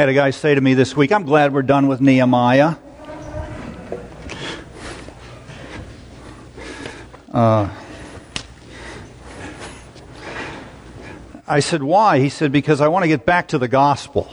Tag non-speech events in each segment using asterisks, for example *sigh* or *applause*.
Had a guy say to me this week, I'm glad we're done with Nehemiah. Uh, I said, Why? He said, Because I want to get back to the gospel.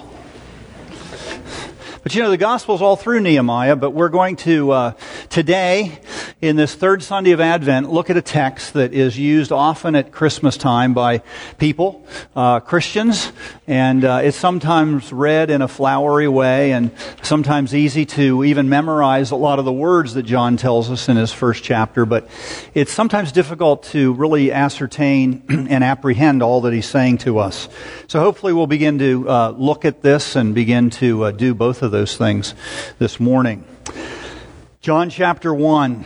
But you know, the gospel's all through Nehemiah, but we're going to, uh, today, in this third Sunday of Advent, look at a text that is used often at Christmas time by people, uh, Christians, and uh, it's sometimes read in a flowery way and sometimes easy to even memorize a lot of the words that John tells us in his first chapter, but it's sometimes difficult to really ascertain *clears throat* and apprehend all that he's saying to us. So hopefully we'll begin to uh, look at this and begin to uh, do both of those things this morning. John chapter 1.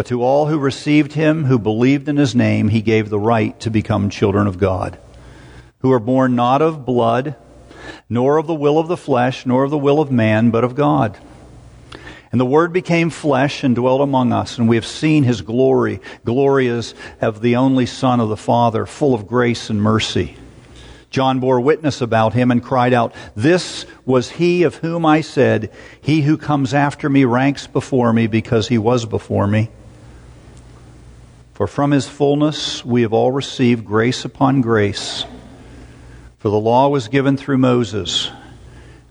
But to all who received him, who believed in his name, he gave the right to become children of God, who are born not of blood, nor of the will of the flesh, nor of the will of man, but of God. And the Word became flesh and dwelt among us, and we have seen his glory. Glory is of the only Son of the Father, full of grace and mercy. John bore witness about him and cried out, This was he of whom I said, He who comes after me ranks before me because he was before me. For from his fullness we have all received grace upon grace. For the law was given through Moses.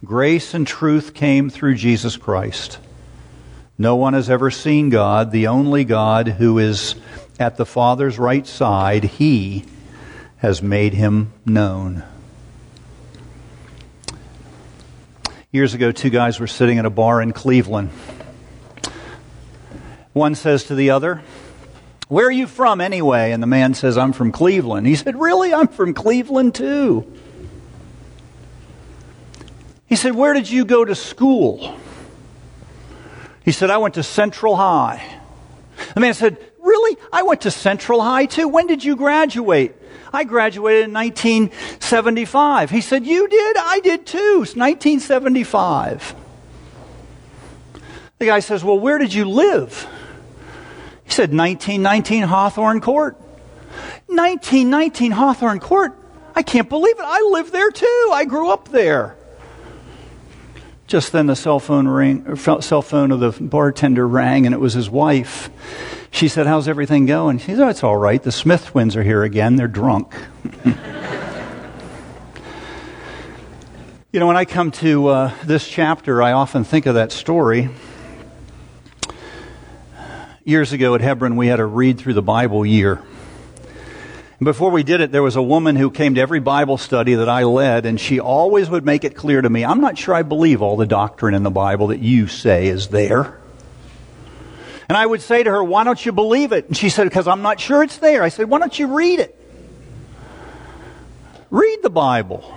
Grace and truth came through Jesus Christ. No one has ever seen God, the only God who is at the Father's right side. He has made him known. Years ago, two guys were sitting at a bar in Cleveland. One says to the other, where are you from anyway? And the man says, I'm from Cleveland. He said, Really? I'm from Cleveland too. He said, Where did you go to school? He said, I went to Central High. The man said, Really? I went to Central High too. When did you graduate? I graduated in 1975. He said, You did? I did too. It's 1975. The guy says, Well, where did you live? He said 1919 Hawthorne Court. 1919 Hawthorne Court? I can't believe it. I live there too. I grew up there. Just then the cell phone ring, cell phone of the bartender rang, and it was his wife. She said, "How's everything going?" She said, oh, "It's all right. The Smith twins are here again. They're drunk." *laughs* you know, when I come to uh, this chapter, I often think of that story years ago at Hebron, we had a read through the Bible year. Before we did it, there was a woman who came to every Bible study that I led, and she always would make it clear to me I'm not sure I believe all the doctrine in the Bible that you say is there. And I would say to her, Why don't you believe it? And she said, Because I'm not sure it's there. I said, Why don't you read it? Read the Bible.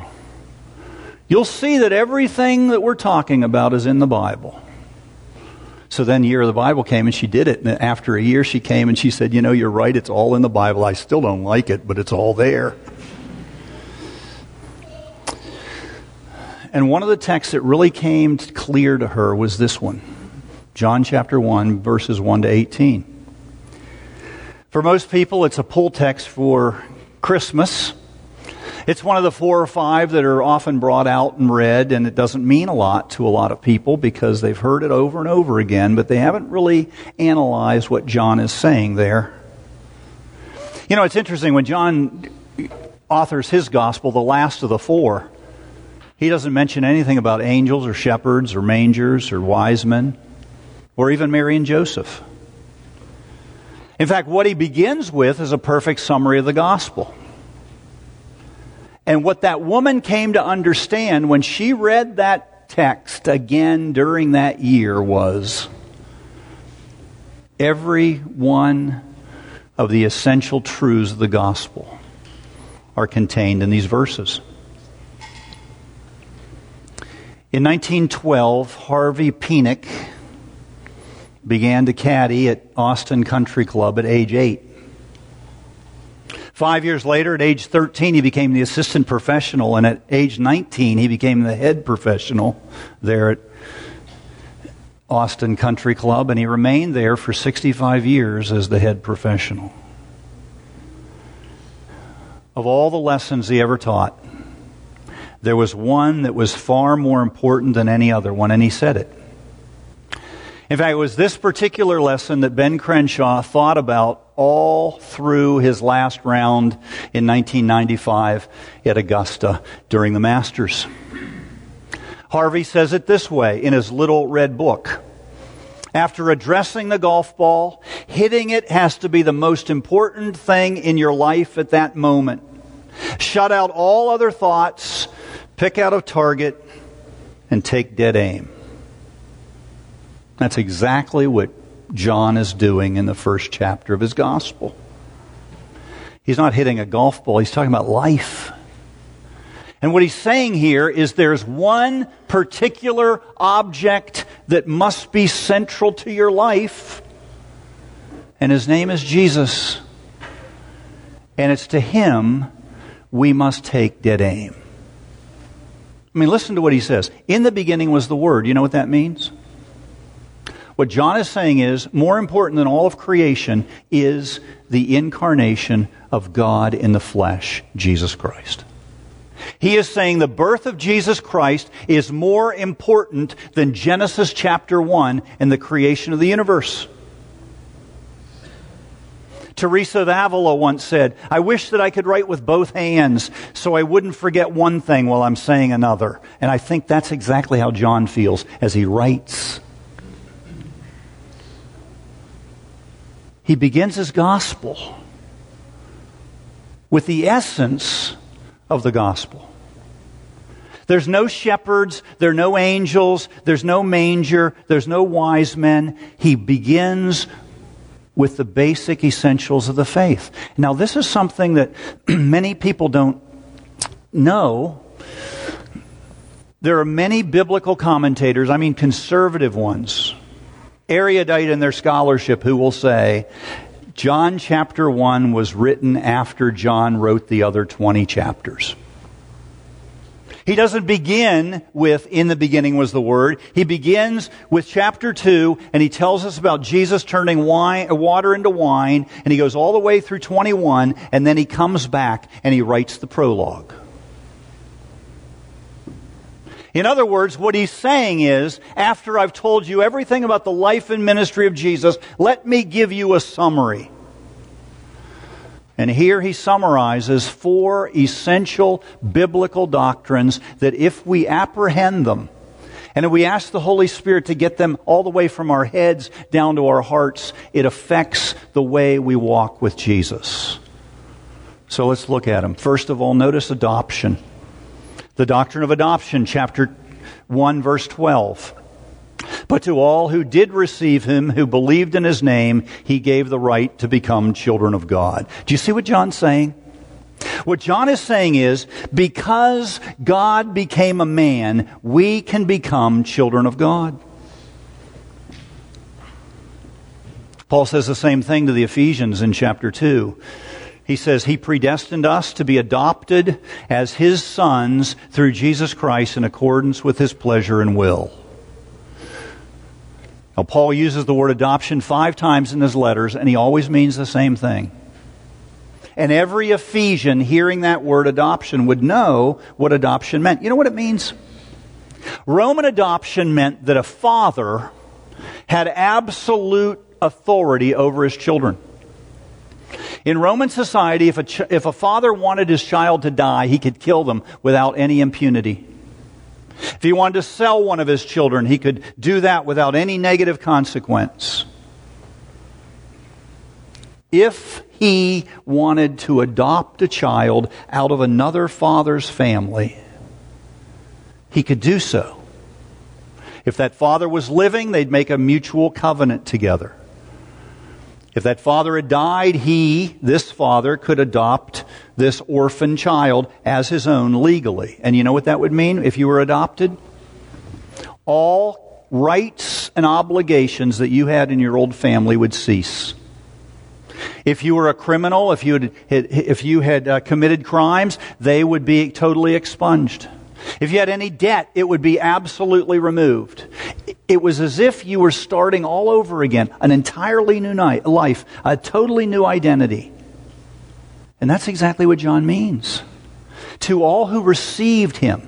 You'll see that everything that we're talking about is in the Bible. So then, year of the Bible came and she did it. And after a year, she came and she said, You know, you're right. It's all in the Bible. I still don't like it, but it's all there. And one of the texts that really came clear to her was this one John chapter 1, verses 1 to 18. For most people, it's a pull text for Christmas. It's one of the four or five that are often brought out and read, and it doesn't mean a lot to a lot of people because they've heard it over and over again, but they haven't really analyzed what John is saying there. You know, it's interesting when John authors his gospel, the last of the four, he doesn't mention anything about angels or shepherds or mangers or wise men or even Mary and Joseph. In fact, what he begins with is a perfect summary of the gospel. And what that woman came to understand when she read that text again during that year was every one of the essential truths of the gospel are contained in these verses. In 1912, Harvey Penick began to caddy at Austin Country Club at age eight. Five years later, at age 13, he became the assistant professional, and at age 19, he became the head professional there at Austin Country Club, and he remained there for 65 years as the head professional. Of all the lessons he ever taught, there was one that was far more important than any other one, and he said it. In fact, it was this particular lesson that Ben Crenshaw thought about all through his last round in 1995 at Augusta during the Masters. Harvey says it this way in his little red book. After addressing the golf ball, hitting it has to be the most important thing in your life at that moment. Shut out all other thoughts, pick out a target, and take dead aim. That's exactly what John is doing in the first chapter of his gospel. He's not hitting a golf ball, he's talking about life. And what he's saying here is there's one particular object that must be central to your life, and his name is Jesus. And it's to him we must take dead aim. I mean, listen to what he says. In the beginning was the Word. You know what that means? What John is saying is more important than all of creation is the incarnation of God in the flesh, Jesus Christ. He is saying the birth of Jesus Christ is more important than Genesis chapter 1 and the creation of the universe. Teresa of Avila once said, I wish that I could write with both hands so I wouldn't forget one thing while I'm saying another. And I think that's exactly how John feels as he writes he begins his gospel with the essence of the gospel. There's no shepherds, there are no angels, there's no manger, there's no wise men. He begins with the basic essentials of the faith. Now, this is something that *clears throat* many people don't know. There are many biblical commentators, I mean conservative ones, erudite in their scholarship who will say John chapter 1 was written after John wrote the other 20 chapters. He doesn't begin with, in the beginning was the Word. He begins with chapter 2, and he tells us about Jesus turning wine, water into wine, and he goes all the way through 21, and then he comes back and he writes the prologue. In other words, what he's saying is, after I've told you everything about the life and ministry of Jesus, let me give you a summary. And here he summarizes four essential biblical doctrines that if we apprehend them, and if we ask the Holy Spirit to get them all the way from our heads down to our hearts, it affects the way we walk with Jesus. So let's look at them. First of all, notice adoption. The doctrine of adoption, chapter 1, verse 12. But to all who did receive him, who believed in his name, he gave the right to become children of God. Do you see what John's saying? What John is saying is, because God became a man, we can become children of God. Paul says the same thing to the Ephesians in chapter 2. He says, He predestined us to be adopted as His sons through Jesus Christ in accordance with His pleasure and will. Now, Paul uses the word adoption five times in his letters, and he always means the same thing. And every Ephesian hearing that word adoption would know what adoption meant. You know what it means? Roman adoption meant that a father had absolute authority over his children. In Roman society, if a, ch- if a father wanted his child to die, he could kill them without any impunity. If he wanted to sell one of his children, he could do that without any negative consequence. if he wanted to adopt a child out of another father's family, he could do so. If that father was living, they'd make a mutual covenant together. If that father had died, he, this father, could adopt this orphan child as his own legally. And you know what that would mean if you were adopted? All rights and obligations that you had in your old family would cease. If you were a criminal, if you had, if you had uh, committed crimes, they would be totally expunged. If you had any debt, it would be absolutely removed. It was as if you were starting all over again, an entirely new night, life, a totally new identity. And that's exactly what John means. To all who received him,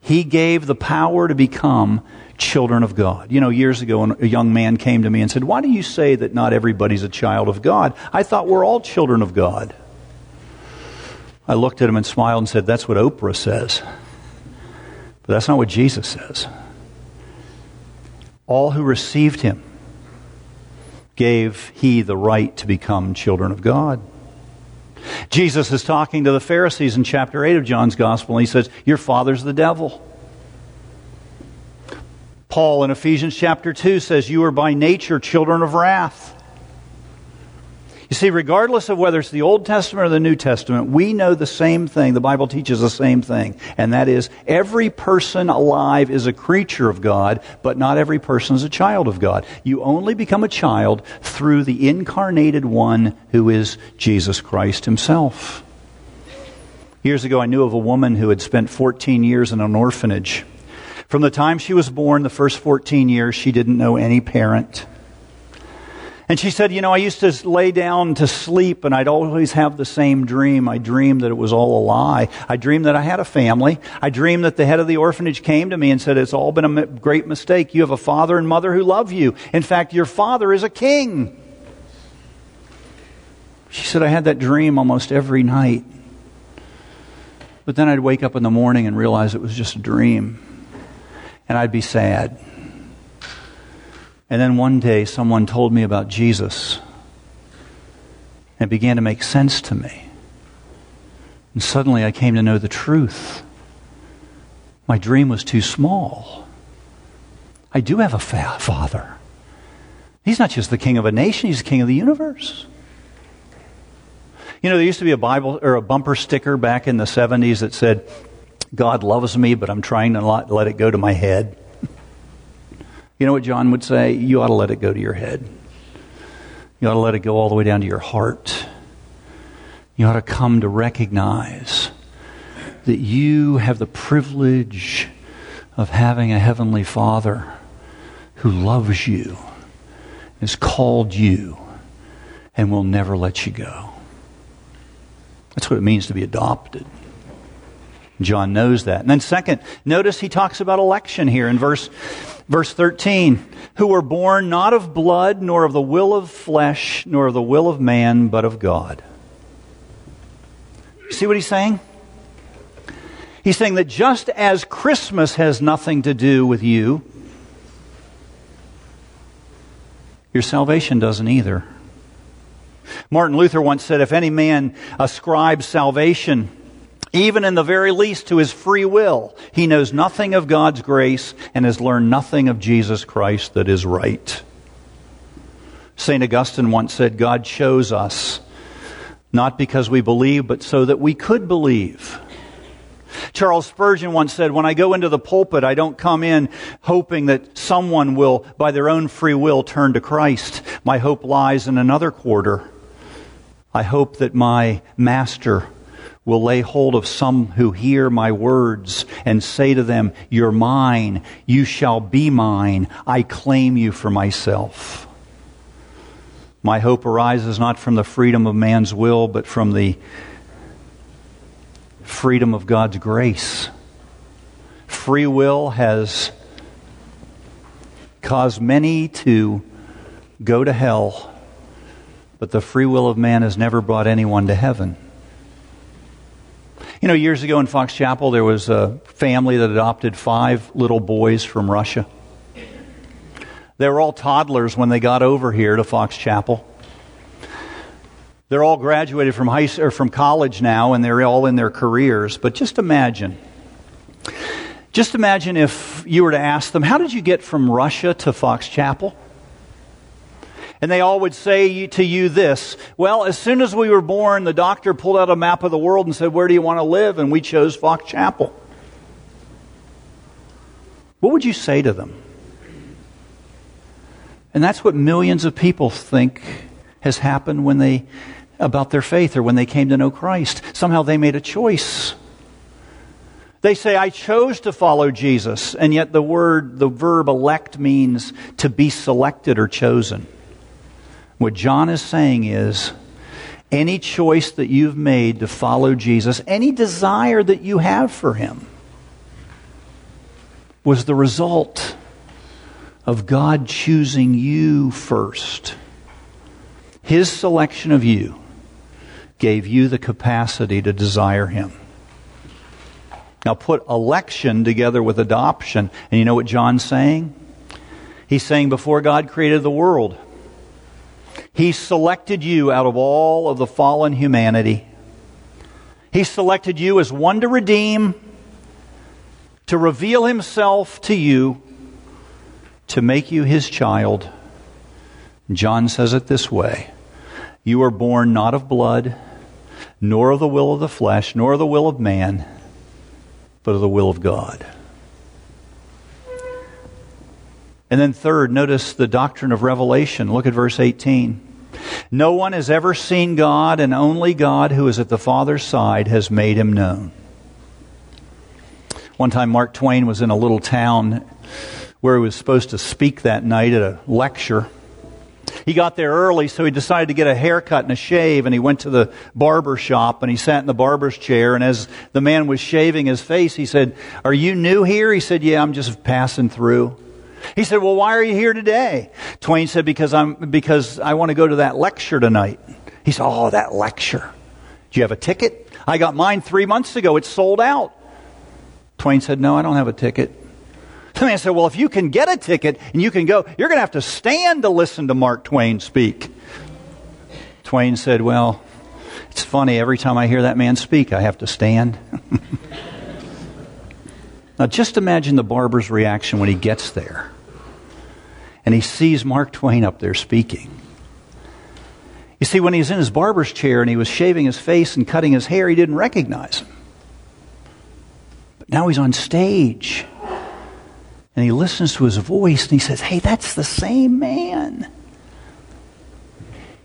he gave the power to become children of God. You know, years ago, a young man came to me and said, Why do you say that not everybody's a child of God? I thought we're all children of God. I looked at him and smiled and said, That's what Oprah says. But that's not what Jesus says. All who received him gave he the right to become children of God. Jesus is talking to the Pharisees in chapter 8 of John's Gospel, and he says, Your father's the devil. Paul in Ephesians chapter 2 says, You are by nature children of wrath. You see, regardless of whether it's the Old Testament or the New Testament, we know the same thing. The Bible teaches the same thing. And that is, every person alive is a creature of God, but not every person is a child of God. You only become a child through the incarnated one who is Jesus Christ himself. Years ago, I knew of a woman who had spent 14 years in an orphanage. From the time she was born, the first 14 years, she didn't know any parent. And she said, You know, I used to lay down to sleep and I'd always have the same dream. I dreamed that it was all a lie. I dreamed that I had a family. I dreamed that the head of the orphanage came to me and said, It's all been a great mistake. You have a father and mother who love you. In fact, your father is a king. She said, I had that dream almost every night. But then I'd wake up in the morning and realize it was just a dream. And I'd be sad. And then one day someone told me about Jesus. And it began to make sense to me. And suddenly I came to know the truth. My dream was too small. I do have a fa- father. He's not just the king of a nation, he's the king of the universe. You know, there used to be a Bible or a bumper sticker back in the 70s that said, God loves me, but I'm trying to let it go to my head. You know what John would say? You ought to let it go to your head. You ought to let it go all the way down to your heart. You ought to come to recognize that you have the privilege of having a heavenly Father who loves you, has called you, and will never let you go. That's what it means to be adopted. John knows that. And then, second, notice he talks about election here in verse Verse 13, who were born not of blood, nor of the will of flesh, nor of the will of man, but of God. See what he's saying? He's saying that just as Christmas has nothing to do with you, your salvation doesn't either. Martin Luther once said, If any man ascribes salvation even in the very least to his free will. He knows nothing of God's grace and has learned nothing of Jesus Christ that is right. St. Augustine once said, God chose us not because we believe, but so that we could believe. Charles Spurgeon once said, When I go into the pulpit, I don't come in hoping that someone will, by their own free will, turn to Christ. My hope lies in another quarter. I hope that my master will lay hold of some who hear my words and say to them, You're mine, you shall be mine, I claim you for myself. My hope arises not from the freedom of man's will, but from the freedom of God's grace. Free will has caused many to go to hell, but the free will of man has never brought anyone to heaven. You know, years ago in Fox Chapel, there was a family that adopted five little boys from Russia. They were all toddlers when they got over here to Fox Chapel. They're all graduated from high or from college now and they're all in their careers. But just imagine. Just imagine if you were to ask them, How did you get from Russia to Fox Chapel? And they all would say to you this Well, as soon as we were born, the doctor pulled out a map of the world and said, Where do you want to live? And we chose Fox Chapel. What would you say to them? And that's what millions of people think has happened when they about their faith or when they came to know Christ. Somehow they made a choice. They say, I chose to follow Jesus, and yet the word, the verb elect means to be selected or chosen. What John is saying is, any choice that you've made to follow Jesus, any desire that you have for him, was the result of God choosing you first. His selection of you gave you the capacity to desire Him. Now put election together with adoption, and you know what John's saying? He's saying before God created the world, He selected you out of all of the fallen humanity. He selected you as one to redeem, to reveal Himself to you, to make you His child. John says it this way You were born not of blood nor of the will of the flesh, nor of the will of man, but of the will of God. And then, third, notice the doctrine of revelation. Look at verse 18. No one has ever seen God, and only God, who is at the Father's side, has made him known. One time, Mark Twain was in a little town where he was supposed to speak that night at a lecture. He got there early, so he decided to get a haircut and a shave, and he went to the barber shop and he sat in the barber's chair. And as the man was shaving his face, he said, Are you new here? He said, Yeah, I'm just passing through. He said, Well, why are you here today? Twain said, Because I'm because I want to go to that lecture tonight. He said, Oh, that lecture. Do you have a ticket? I got mine three months ago. It's sold out. Twain said, No, I don't have a ticket. The man said, Well, if you can get a ticket and you can go, you're going to have to stand to listen to Mark Twain speak. Twain said, Well, it's funny. Every time I hear that man speak, I have to stand. *laughs* now, just imagine the barber's reaction when he gets there and he sees Mark Twain up there speaking. You see, when he was in his barber's chair and he was shaving his face and cutting his hair, he didn't recognize him. But now he's on stage and he listens to his voice and he says, Hey, that's the same man.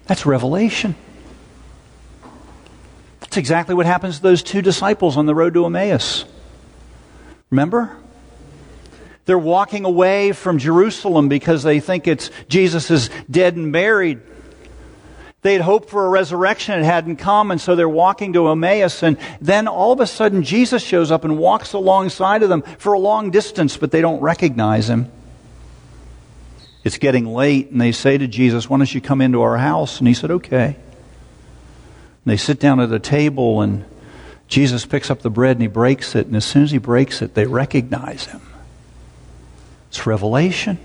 That's revelation. That's exactly what happens to those two disciples on the road to Emmaus. Remember? They're walking away from Jerusalem because they think it's Jesus is dead and buried. They'd hoped for a resurrection, it hadn't come, and so they're walking to Emmaus, and then all of a sudden Jesus shows up and walks alongside of them for a long distance, but they don't recognize him. It's getting late, and they say to Jesus, Why don't you come into our house? And he said, Okay. And they sit down at a table, and Jesus picks up the bread and he breaks it, and as soon as he breaks it, they recognize him. It's revelation.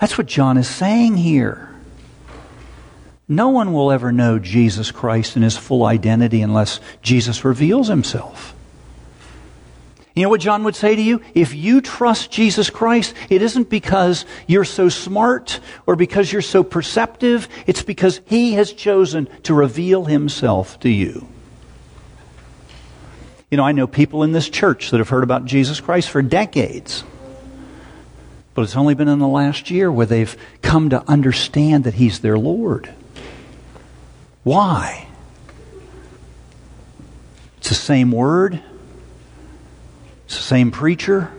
That's what John is saying here. No one will ever know Jesus Christ in his full identity unless Jesus reveals himself. You know what John would say to you? If you trust Jesus Christ, it isn't because you're so smart or because you're so perceptive. It's because he has chosen to reveal himself to you. You know, I know people in this church that have heard about Jesus Christ for decades. But it's only been in the last year where they've come to understand that he's their Lord. Why? It's the same word, it's the same preacher,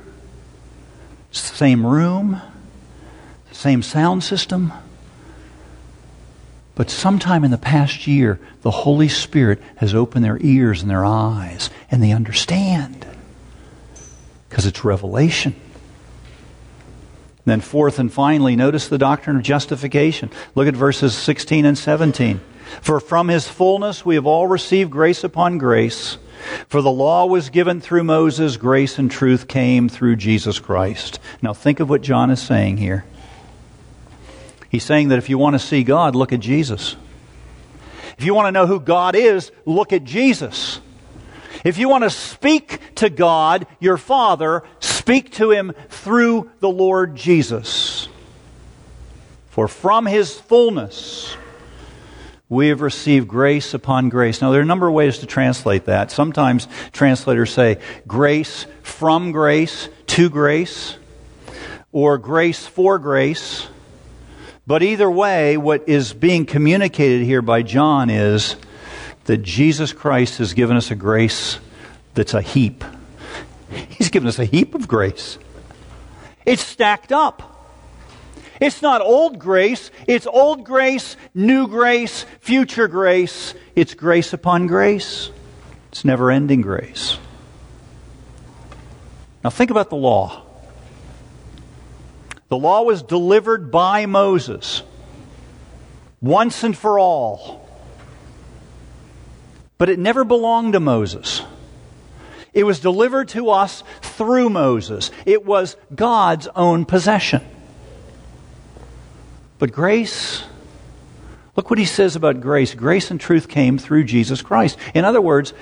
it's the same room, the same sound system. But sometime in the past year, the Holy Spirit has opened their ears and their eyes, and they understand. Because it's revelation. then, fourth and finally, notice the doctrine of justification. Look at verses 16 and 17. For from his fullness we have all received grace upon grace. For the law was given through Moses, grace and truth came through Jesus Christ. Now think of what John is saying here. He's saying that if you want to see God, look at Jesus. If you want to know who God is, look at Jesus. If you want to speak to God, your Father, speak to him through the Lord Jesus. For from his fullness we have received grace upon grace. Now, there are a number of ways to translate that. Sometimes translators say grace from grace to grace, or grace for grace. But either way, what is being communicated here by John is that Jesus Christ has given us a grace that's a heap. He's given us a heap of grace. It's stacked up. It's not old grace, it's old grace, new grace, future grace. It's grace upon grace. It's never ending grace. Now think about the law. The law was delivered by Moses once and for all. But it never belonged to Moses. It was delivered to us through Moses. It was God's own possession. But grace, look what he says about grace. Grace and truth came through Jesus Christ. In other words,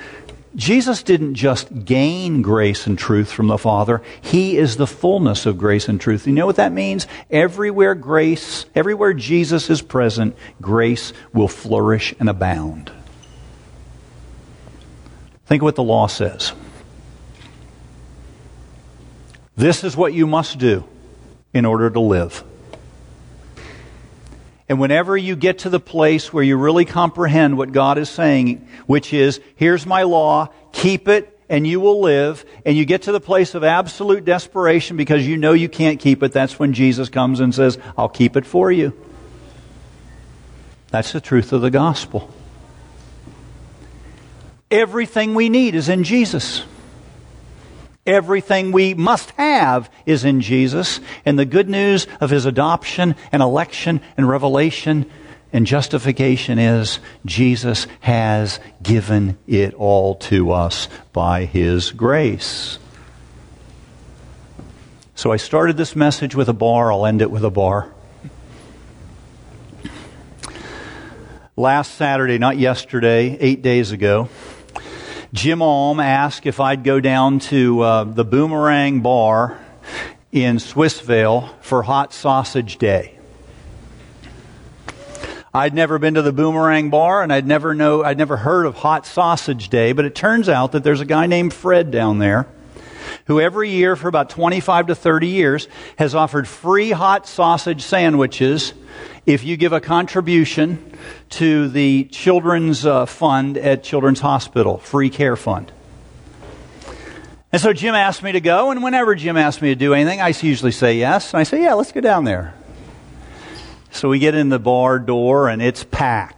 Jesus didn't just gain grace and truth from the Father. He is the fullness of grace and truth. You know what that means? Everywhere grace, everywhere Jesus is present, grace will flourish and abound. Think of what the law says. This is what you must do in order to live. And whenever you get to the place where you really comprehend what God is saying, which is, here's my law, keep it, and you will live, and you get to the place of absolute desperation because you know you can't keep it, that's when Jesus comes and says, I'll keep it for you. That's the truth of the gospel. Everything we need is in Jesus. Everything we must have is in Jesus. And the good news of his adoption and election and revelation and justification is Jesus has given it all to us by his grace. So I started this message with a bar. I'll end it with a bar. Last Saturday, not yesterday, eight days ago, Jim Alm asked if I'd go down to uh, the Boomerang Bar in Swissvale for Hot Sausage Day. I'd never been to the Boomerang Bar, and I'd never know I'd never heard of Hot Sausage Day. But it turns out that there's a guy named Fred down there who every year for about 25 to 30 years has offered free hot sausage sandwiches if you give a contribution to the children's uh, fund at Children's Hospital, free care fund. And so Jim asked me to go, and whenever Jim asked me to do anything, I usually say yes. And I say, yeah, let's go down there. So we get in the bar door, and it's packed.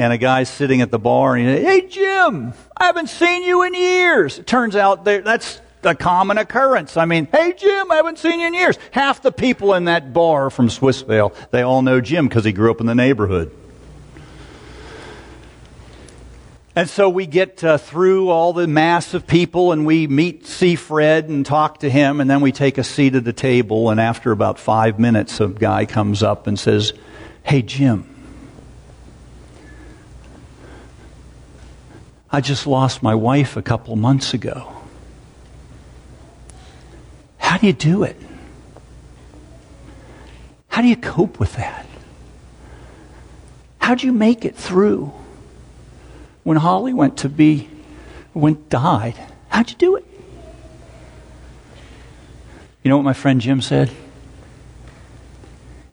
And a guy's sitting at the bar, and he says, Hey, Jim, I haven't seen you in years. It turns out that's a common occurrence. I mean, hey Jim, I haven't seen you in years. Half the people in that bar from Swissvale, they all know Jim because he grew up in the neighborhood. And so we get uh, through all the mass of people and we meet, see Fred and talk to him, and then we take a seat at the table. And after about five minutes, a guy comes up and says, Hey, Jim, I just lost my wife a couple months ago. How do you do it? How do you cope with that? How do you make it through? When Holly went to be, went died, how'd you do it? You know what my friend Jim said?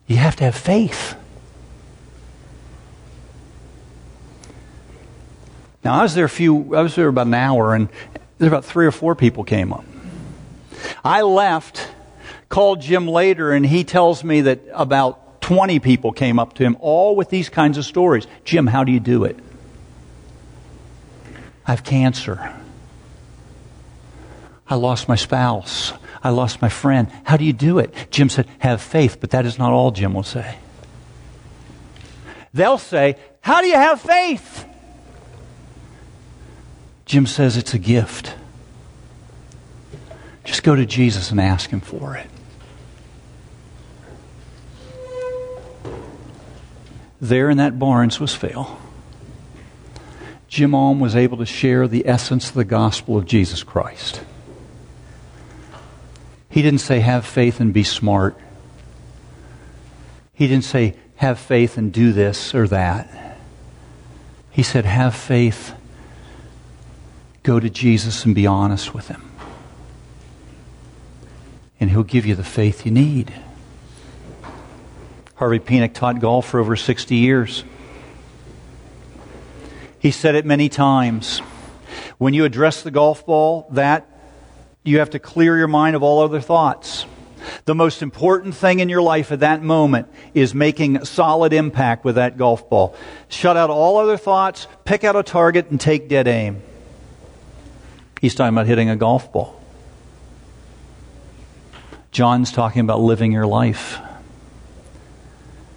You have to have faith. Now I was there a few I was there about an hour and there about three or four people came up. I left, called Jim later, and he tells me that about 20 people came up to him, all with these kinds of stories. Jim, how do you do it? I have cancer. I lost my spouse. I lost my friend. How do you do it? Jim said, have faith, but that is not all Jim will say. They'll say, How do you have faith? Jim says it's a gift. Just go to Jesus and ask Him for it. there in that bar in Swissvale. Jim Alm was able to share the essence of the gospel of Jesus Christ. He didn't say, have faith and be smart. He didn't say, have faith and do this or that. He said, have faith, go to Jesus and be honest with him. And he'll give you the faith you need. Harvey Penick taught golf for over 60 years. He said it many times. When you address the golf ball, that you have to clear your mind of all other thoughts. The most important thing in your life at that moment is making solid impact with that golf ball. Shut out all other thoughts, pick out a target, and take dead aim. He's talking about hitting a golf ball. John's talking about living your life.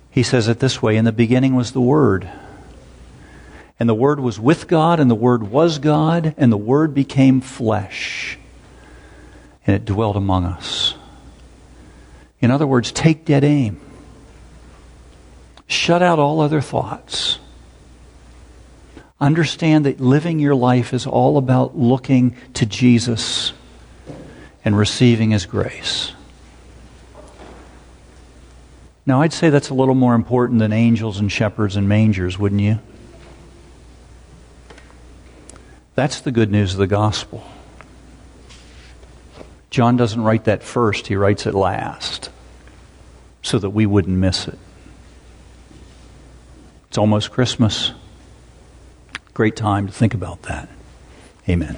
He says it this way In the beginning was the Word. And the Word was with God, and the Word was God, and the Word became flesh. And it dwelt among us. In other words, take dead aim. Shut out all other thoughts. Understand that living your life is all about looking to Jesus and receiving His grace. Now, I'd say that's a little more important than angels and shepherds and mangers, wouldn't you? That's the good news of the gospel. John doesn't write that first, he writes it last so that we wouldn't miss it. It's almost Christmas. Great time to think about that. Amen.